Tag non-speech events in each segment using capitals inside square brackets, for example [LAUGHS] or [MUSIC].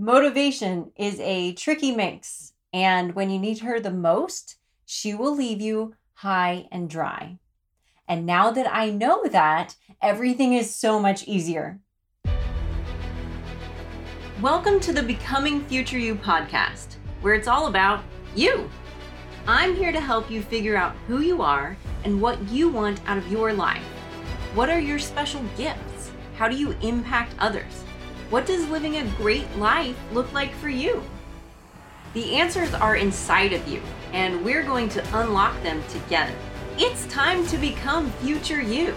Motivation is a tricky mix, and when you need her the most, she will leave you high and dry. And now that I know that, everything is so much easier. Welcome to the Becoming Future You podcast, where it's all about you. I'm here to help you figure out who you are and what you want out of your life. What are your special gifts? How do you impact others? What does living a great life look like for you? The answers are inside of you, and we're going to unlock them together. It's time to become future you.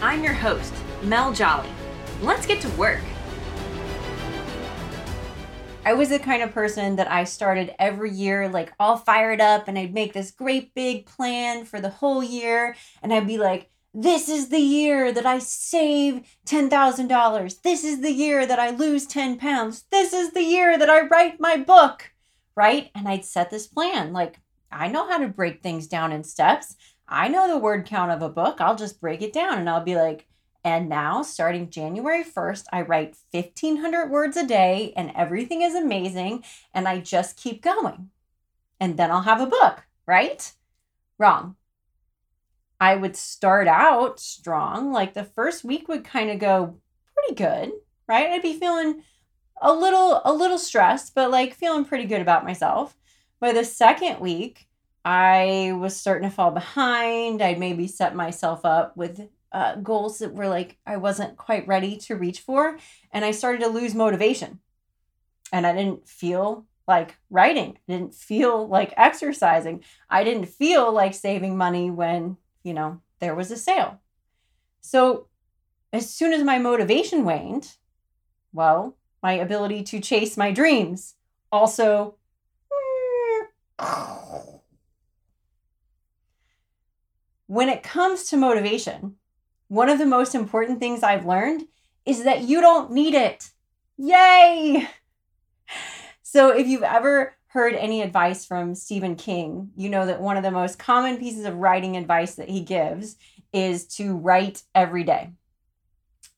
I'm your host, Mel Jolly. Let's get to work. I was the kind of person that I started every year like all fired up and I'd make this great big plan for the whole year and I'd be like, this is the year that I save $10,000. This is the year that I lose 10 pounds. This is the year that I write my book, right? And I'd set this plan. Like, I know how to break things down in steps. I know the word count of a book. I'll just break it down and I'll be like, and now starting January 1st, I write 1500 words a day and everything is amazing. And I just keep going. And then I'll have a book, right? Wrong. I would start out strong. Like the first week would kind of go pretty good, right? I'd be feeling a little a little stressed, but like feeling pretty good about myself. By the second week, I was starting to fall behind. I'd maybe set myself up with uh, goals that were like I wasn't quite ready to reach for, and I started to lose motivation. And I didn't feel like writing. I didn't feel like exercising. I didn't feel like saving money when you know, there was a sale. So as soon as my motivation waned, well, my ability to chase my dreams also. When it comes to motivation, one of the most important things I've learned is that you don't need it. Yay! So if you've ever heard any advice from Stephen King, you know that one of the most common pieces of writing advice that he gives is to write every day.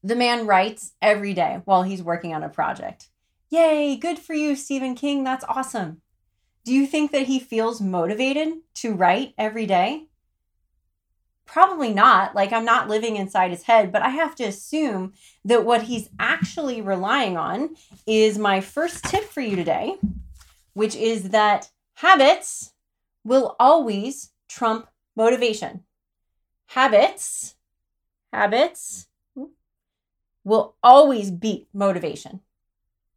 The man writes every day while he's working on a project. Yay, good for you, Stephen King. That's awesome. Do you think that he feels motivated to write every day? Probably not. Like, I'm not living inside his head, but I have to assume that what he's actually relying on is my first tip for you today, which is that habits will always trump motivation. Habits, habits will always beat motivation.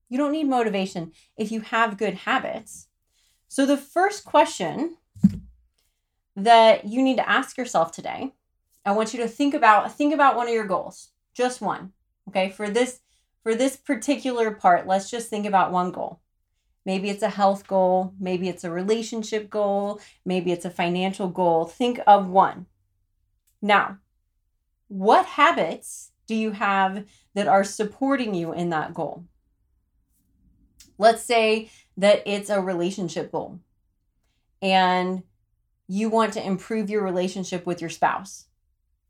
You don't need motivation if you have good habits. So, the first question that you need to ask yourself today, I want you to think about think about one of your goals, just one. Okay? For this for this particular part, let's just think about one goal. Maybe it's a health goal, maybe it's a relationship goal, maybe it's a financial goal. Think of one. Now, what habits do you have that are supporting you in that goal? Let's say that it's a relationship goal and you want to improve your relationship with your spouse.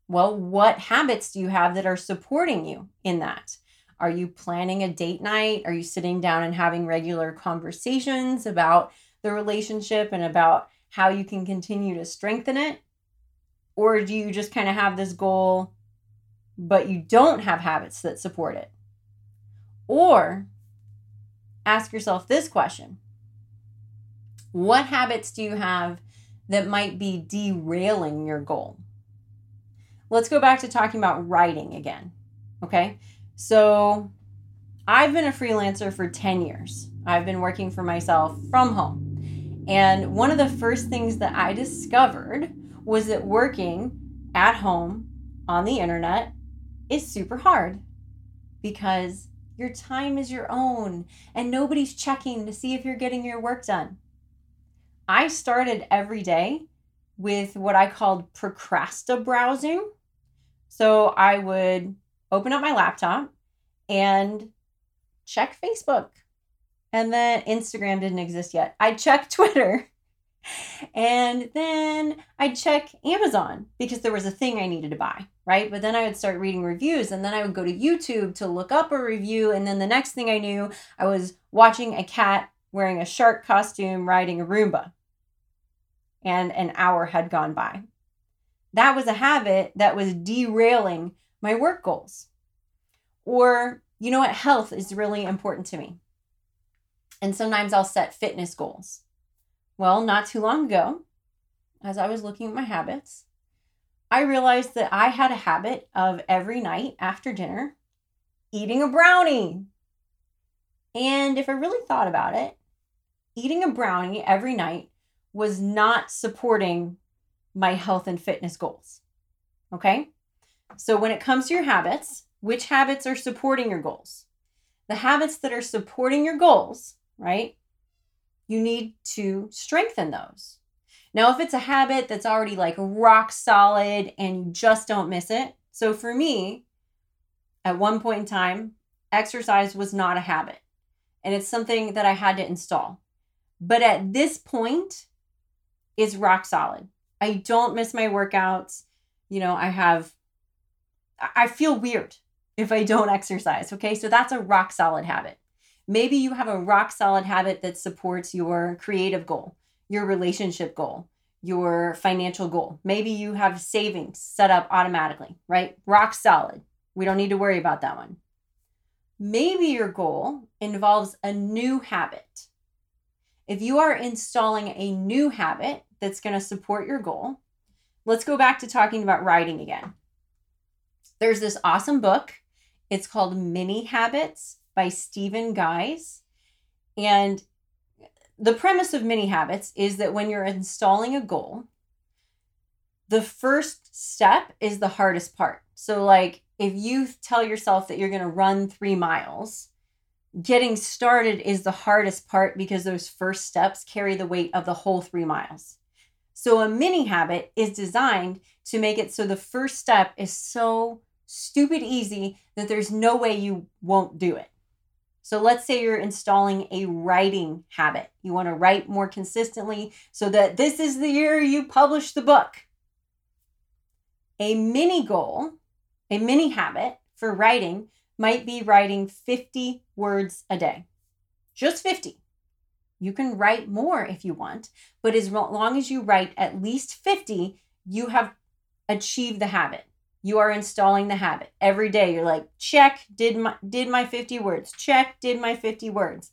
Well, what habits do you have that are supporting you in that? Are you planning a date night? Are you sitting down and having regular conversations about the relationship and about how you can continue to strengthen it? Or do you just kind of have this goal, but you don't have habits that support it? Or ask yourself this question What habits do you have that might be derailing your goal? Let's go back to talking about writing again. Okay. So I've been a freelancer for 10 years. I've been working for myself from home. And one of the first things that I discovered was that working at home on the internet is super hard because your time is your own and nobody's checking to see if you're getting your work done. I started every day with what I called procrasta browsing. So I would open up my laptop and check Facebook. And then Instagram didn't exist yet. I checked [LAUGHS] Twitter. And then I'd check Amazon because there was a thing I needed to buy. right? But then I would start reading reviews and then I would go to YouTube to look up a review. And then the next thing I knew, I was watching a cat wearing a shark costume riding a Roomba. And an hour had gone by. That was a habit that was derailing my work goals. Or, you know what, health is really important to me. And sometimes I'll set fitness goals. Well, not too long ago, as I was looking at my habits, I realized that I had a habit of every night after dinner eating a brownie. And if I really thought about it, eating a brownie every night was not supporting my health and fitness goals. Okay? So when it comes to your habits, which habits are supporting your goals? The habits that are supporting your goals, right? You need to strengthen those. Now, if it's a habit that's already like rock solid and you just don't miss it. So for me, at one point in time, exercise was not a habit and it's something that I had to install. But at this point, it's rock solid. I don't miss my workouts. You know, I have, I feel weird if I don't exercise. Okay. So that's a rock solid habit. Maybe you have a rock solid habit that supports your creative goal your relationship goal, your financial goal. Maybe you have savings set up automatically, right? Rock solid. We don't need to worry about that one. Maybe your goal involves a new habit. If you are installing a new habit that's going to support your goal, let's go back to talking about writing again. There's this awesome book. It's called Mini Habits by Stephen Guise. And the premise of mini habits is that when you're installing a goal, the first step is the hardest part. So, like, if you tell yourself that you're going to run three miles, getting started is the hardest part because those first steps carry the weight of the whole three miles. So, a mini habit is designed to make it so the first step is so stupid easy that there's no way you won't do it. So let's say you're installing a writing habit. You want to write more consistently so that this is the year you publish the book. A mini goal, a mini habit for writing might be writing 50 words a day. Just 50. You can write more if you want, but as long as you write at least 50, you have achieved the habit you are installing the habit. Every day you're like check did my did my 50 words. Check did my 50 words.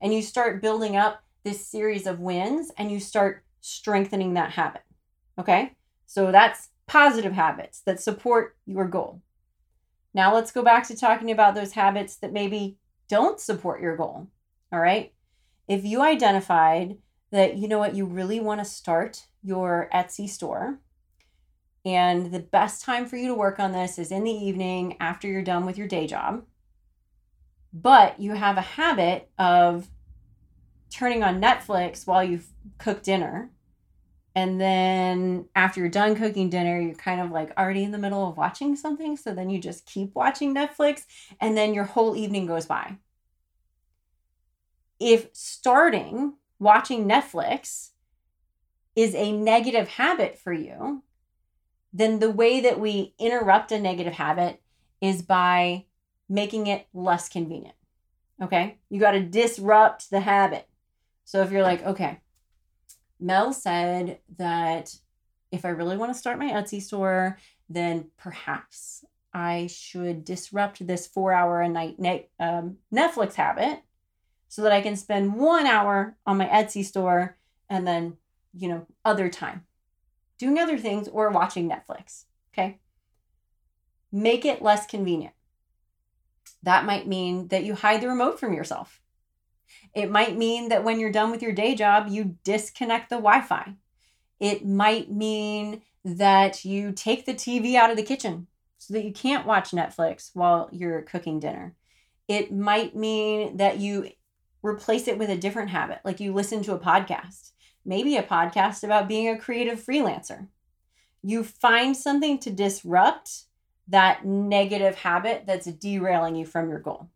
And you start building up this series of wins and you start strengthening that habit okay? So that's positive habits that support your goal. Now let's go back to talking about those habits that maybe don't support your goal all right? If you identified that you know what you really want to start your etsy store and the best time for you to work on this is in the evening after you're done with your day job. But you have a habit of turning on Netflix while you cook dinner. And then after you're done cooking dinner, you're kind of like already in the middle of watching something. So then you just keep watching Netflix and then your whole evening goes by. If starting watching Netflix is a negative habit for you, then the way that we interrupt a negative habit is by making it less convenient. Okay. You got to disrupt the habit. So if you're like, okay, Mel said that if I really want to start my Etsy store, then perhaps I should disrupt this four hour a night net, um, Netflix habit so that I can spend one hour on my Etsy store and then, you know, other time doing other things, or watching Netflix. Okay. Make it less convenient. That might mean that you hide the remote from yourself. It might mean that when you're done with your day job, you disconnect the Wi Fi. It might mean that you take the TV out of the kitchen so that you can't watch Netflix while you're cooking dinner. It might mean that you replace it with a different habit, like you listen to a podcast maybe a podcast about being a creative freelancer. You find something to disrupt that negative habit that's derailing you from your goal.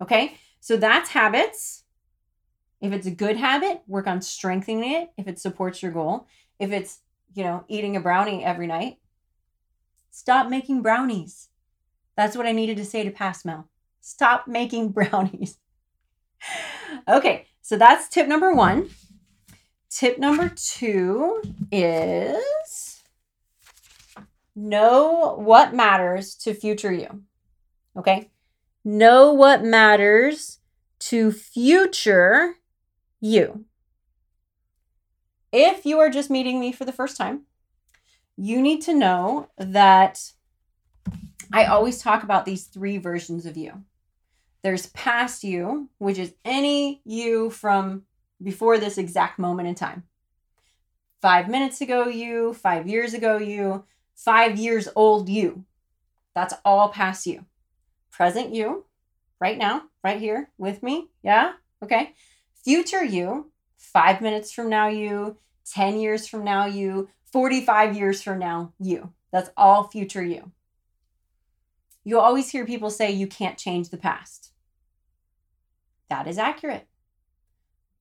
Okay, so that's habits. If it's a good habit, work on strengthening it if it supports your goal. If it's, you know, eating a brownie every night, Stop making brownies. That's what I needed to say to past Mel. Stop making [LAUGHS] brownies. okay, so that's tip number one. Tip number two is know what matters to future you. Okay, know what matters to future you. If you are just meeting me for the first time, you need to know that I always talk about these three versions of you. There's past you, which is any you from before this exact moment in time. Five minutes ago, you, five years ago, you, five years old, you. That's all past you. Present you, right now, right here with me. Yeah? Okay. Future you, five minutes from now, you, 10 years from now, you, 45 years from now, you. That's all future you. You always hear people say you can't change the past. That is accurate.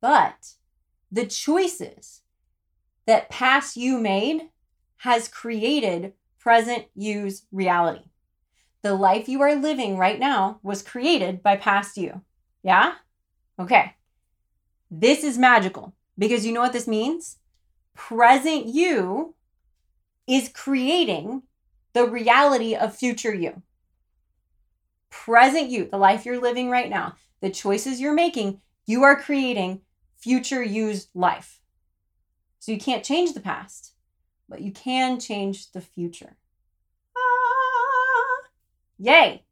But the choices that past you made has created present you's reality. The life you are living right now was created by past you. Yeah? Okay. This is magical because you know what this means? Present you is creating the reality of future you. Present you, the life you're living right now, the choices you're making, you are creating future you's life. So you can't change the past, but you can change the future. Ah, yay!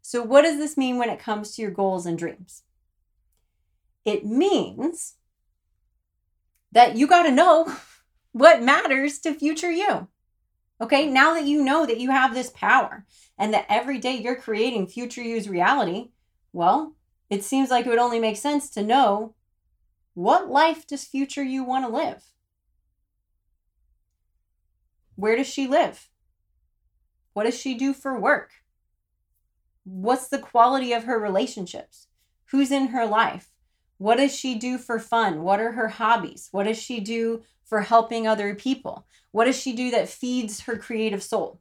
So, what does this mean when it comes to your goals and dreams? It means that you got to know [LAUGHS] what matters to future you. Okay, now that you know that you have this power and that every day you're creating future you's reality, well, it seems like it would only make sense to know what life does future you want to live? Where does she live? What does she do for work? What's the quality of her relationships? Who's in her life? What does she do for fun? What are her hobbies? What does she do for helping other people? What does she do that feeds her creative soul?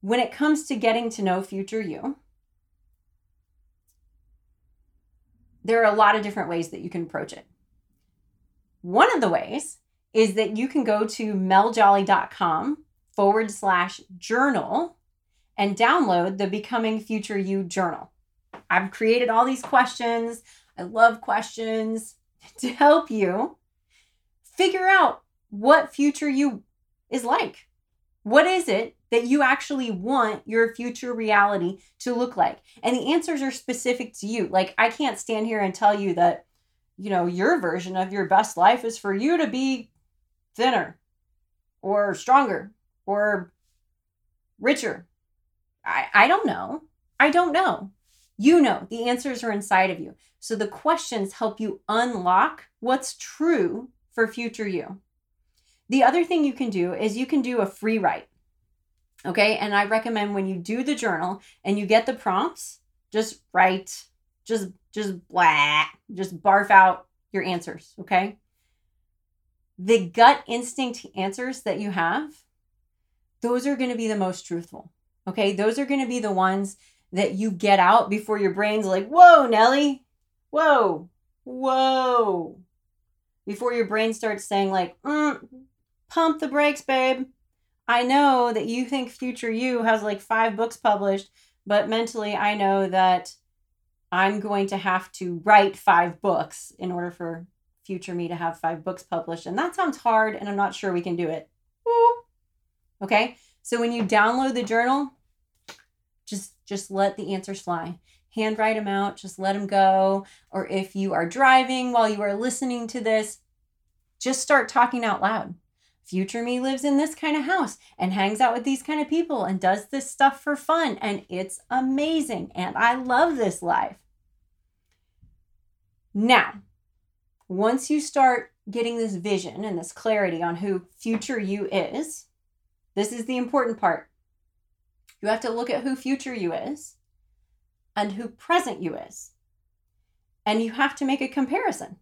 When it comes to getting to know future you, there are a lot of different ways that you can approach it. One of the ways is that you can go to meljolly.com forward slash journal and download the Becoming Future You journal. I've created all these questions. I love questions [LAUGHS] to help you figure out what future you is like. What is it that you actually want your future reality to look like? And the answers are specific to you. Like, I can't stand here and tell you that, you know, your version of your best life is for you to be thinner or stronger or richer. I, I don't know. I don't know. You know, the answers are inside of you. So the questions help you unlock what's true for future you. The other thing you can do is you can do a free write. Okay. And I recommend when you do the journal and you get the prompts, just write, just, just blah, just barf out your answers. Okay. The gut instinct answers that you have, those are going to be the most truthful. Okay. Those are going to be the ones that you get out before your brain's like, whoa, Nellie, whoa, whoa. Before your brain starts saying, like, mm, pump the brakes, babe. I know that you think future you has like five books published, but mentally, I know that I'm going to have to write five books in order for future me to have five books published. And that sounds hard, and I'm not sure we can do it. Okay. So when you download the journal, just just let the answers fly handwrite them out just let them go or if you are driving while you are listening to this just start talking out loud future me lives in this kind of house and hangs out with these kind of people and does this stuff for fun and it's amazing and i love this life now once you start getting this vision and this clarity on who future you is this is the important part you have to look at who future you is and who present you is. And you have to make a comparison,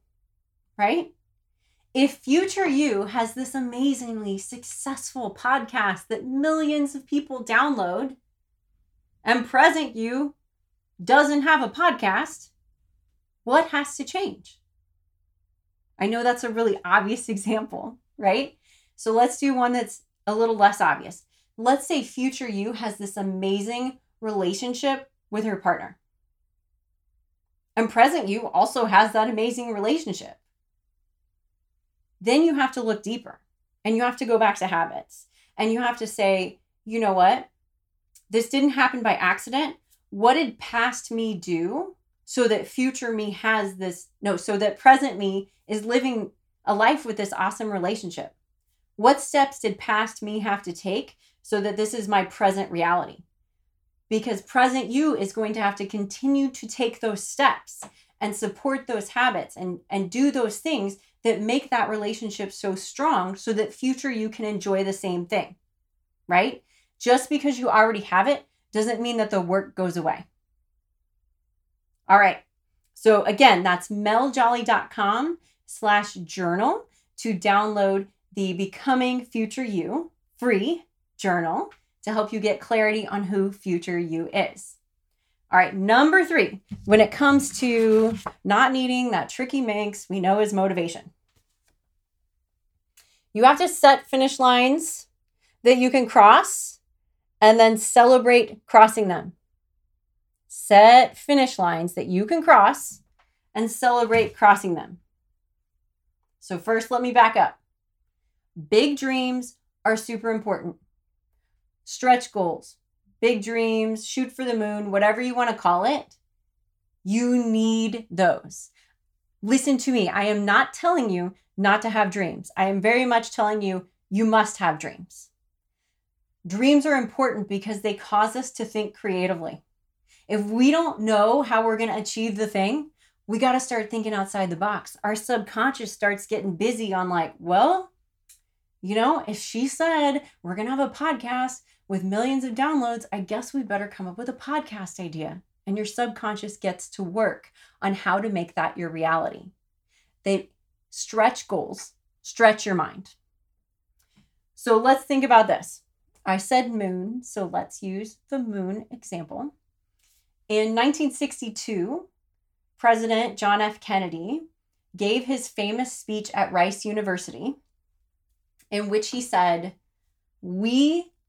right? If future you has this amazingly successful podcast that millions of people download, and present you doesn't have a podcast, what has to change? I know that's a really obvious [LAUGHS] example, right? So let's do one that's a little less obvious. Let's say future you has this amazing relationship with her partner. And present you also has that amazing relationship. Then you have to look deeper and you have to go back to habits and you have to say, you know what? This didn't happen by accident. What did past me do so that future me has this? No, so that present me is living a life with this awesome relationship. What steps did past me have to take so that this is my present reality? Because present you is going to have to continue to take those steps and support those habits and, and do those things that make that relationship so strong so that future you can enjoy the same thing, right? Just because you already have it doesn't mean that the work goes away. All right. So again, that's meljolly.com slash journal to download the Becoming Future You free journal to help you get clarity on who future you is. All right, number three, when it comes to not needing that tricky Manx we know is motivation. You have to set finish lines that you can cross and then celebrate crossing them. Set finish lines that you can cross and celebrate crossing them. So, first, let me back up. Big dreams are super important. Stretch goals, big dreams, shoot for the moon, whatever you want to call it, you need those. Listen to me. I am not telling you not to have dreams. I am very much telling you you must have dreams. Dreams are important because they cause us to think creatively. If we don't know how we're going to achieve the thing, we got to start thinking outside the box. Our subconscious starts getting busy on, like, well, you know, if she said we're going to have a podcast with millions of downloads, I guess we better come up with a podcast idea. And your subconscious gets to work on how to make that your reality. They stretch goals, stretch your mind. So let's think about this. I said moon, so let's use the moon example. In 1962, President John F. Kennedy gave his famous speech at Rice University, in which he said, We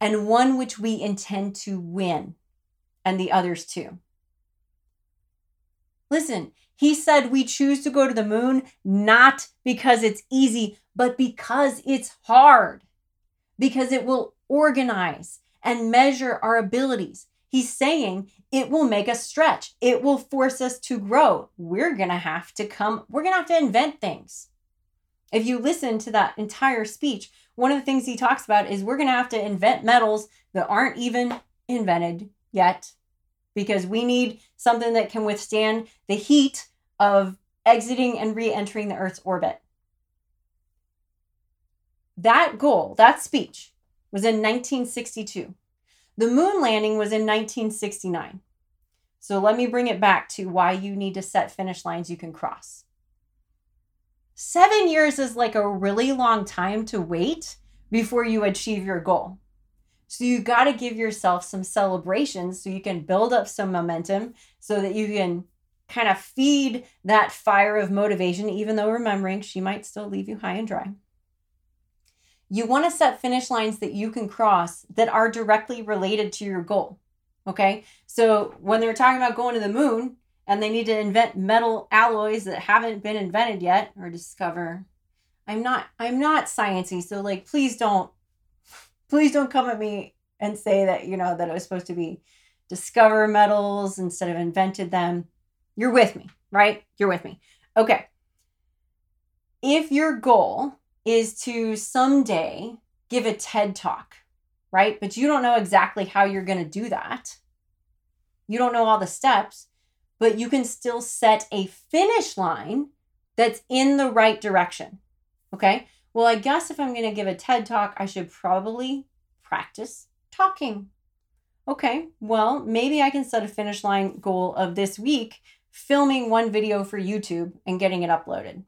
and one which we intend to win, and the others too. Listen, he said we choose to go to the moon not because it's easy, but because it's hard, because it will organize and measure our abilities. He's saying it will make us stretch. It will force us to grow. We're going to have to come, we're going to have to invent things. If you listen to that entire speech, one of the things he talks about is we're going to have to invent metals that aren't even invented yet because we need something that can withstand the heat of exiting and re entering the Earth's orbit. That goal, that speech, was in 1962. The moon landing was in 1969. So let me bring it back to why you need to set finish lines you can cross. Seven years is like a really long time to wait before you achieve your goal. So you got to give yourself some celebrations so you can build up some momentum so that you can kind of feed that fire of motivation, even though remembering she might still leave you high and dry. You want to set finish lines that you can cross that are directly related to your goal. Okay. So when they're talking about going to the moon and they need to invent metal alloys that haven't been invented yet or discover, I'm not, I'm not sciencey. So like, please don't, please don't come at me and say that, you know, that it was supposed to be discover metals instead of invented them. You're with me, right? You're with me. Okay. If your goal is to someday give a TED talk, right? But you don't know exactly how you're going to do that. You don't know all the steps, but you can still set a finish line that's in the right direction. Okay. Well, I guess if I'm going to give a TED talk, I should probably practice talking. Okay. Well, maybe I can set a finish line goal of this week filming one video for YouTube and getting it uploaded.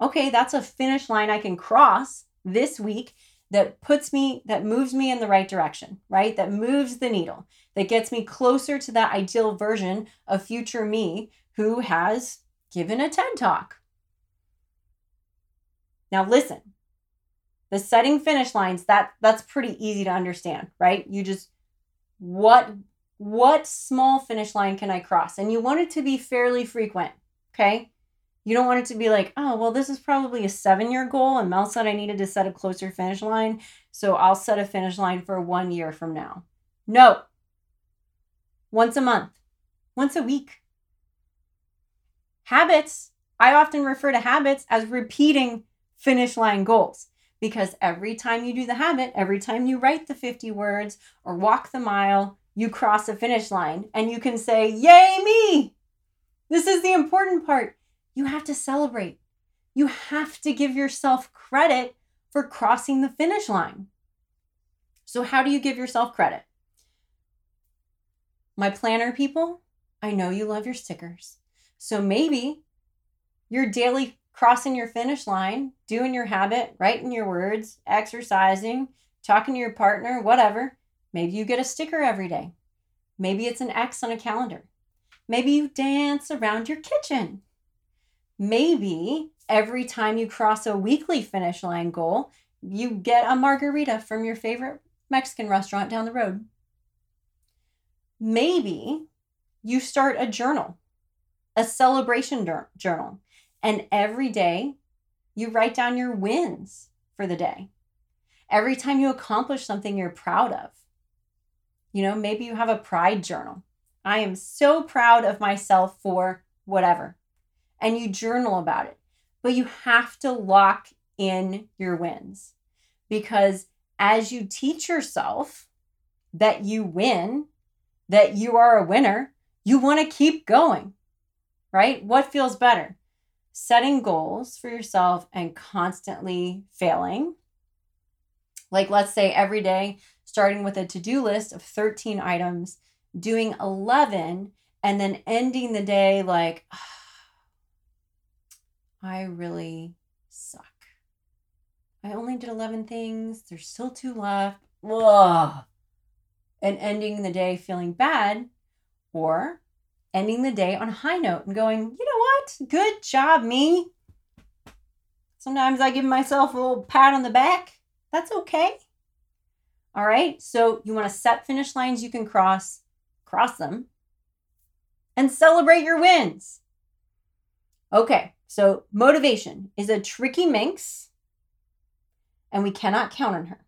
Okay, that's a finish line I can cross this week that puts me, that moves me in the right direction, right? That moves the needle, that gets me closer to that ideal version of future me who has given a TED talk. Now, listen, the setting finish lines, that that's pretty easy to understand, right? You just what what small finish line can I cross? And you want it to be fairly frequent, okay? You don't want it to be like, oh, well, this is probably a seven year goal, and Mel said I needed to set a closer finish line. So I'll set a finish line for one year from now. No. Once a month, once a week. Habits, I often refer to habits as repeating finish line goals because every time you do the habit, every time you write the 50 words or walk the mile, you cross a finish line and you can say, Yay, me! This is the important part. You have to celebrate. You have to give yourself credit for crossing the finish line. So, how do you give yourself credit? My planner people, I know you love your stickers. So, maybe your daily crossing your finish line, doing your habit, writing your words, exercising, talking to your partner, whatever Maybe you get a sticker every day. Maybe it's an X on a calendar. Maybe you dance around your kitchen. Maybe every time you cross a weekly finish line goal, you get a margarita from your favorite Mexican restaurant down the road. Maybe you start a journal, a celebration journal, and every day you write down your wins for the day. Every time you accomplish something you're proud of, you know, maybe you have a pride journal. I am so proud of myself for whatever. And you journal about it. But you have to lock in your wins because as you teach yourself that you win, that you are a winner, you want to keep going, right? What feels better? Setting goals for yourself and constantly failing. Like, let's say every day starting with a to do list of 13 items, doing 11, and then ending the day like, oh, I really suck. I only did 11 things. There's still two left. Ugh. And ending the day feeling bad, or ending the day on a high note and going, you know what? Good job, me. Sometimes I give myself a little pat on the back. That's okay. All right. So you want to set finish lines you can cross, cross them, and celebrate your wins. Okay. So motivation is a tricky minx, and we cannot count on her.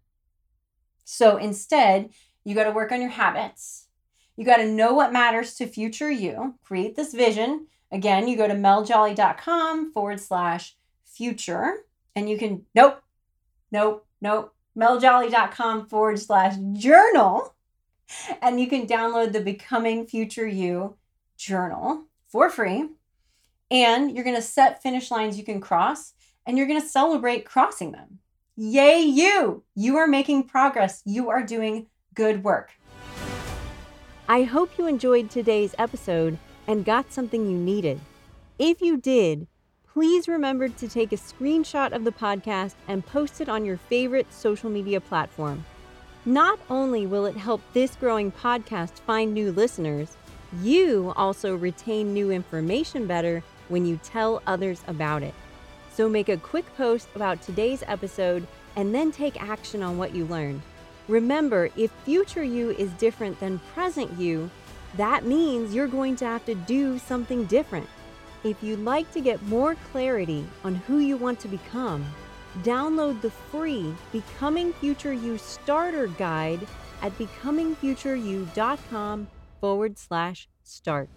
So instead, you got to work on your habits. You got to know what matters to future you, create this vision. Again, you go to meljolly.com forward slash future, and you can, nope, nope, nope, meljolly.com forward slash journal. And you can download the Becoming Future You journal for free. And you're going to set finish lines you can cross and you're going to celebrate crossing them. Yay, you! You are making progress. You are doing good work. I hope you enjoyed today's episode and got something you needed. If you did, please remember to take a screenshot of the podcast and post it on your favorite social media platform. Not only will it help this growing podcast find new listeners, you also retain new information better when you tell others about it. So make a quick post about today's episode and then take action on what you learned. Remember, if future you is different than present you, that means you're going to have to do something different. If you'd like to get more clarity on who you want to become, download the free Becoming Future You Starter Guide at becomingfutureyou.com forward slash start.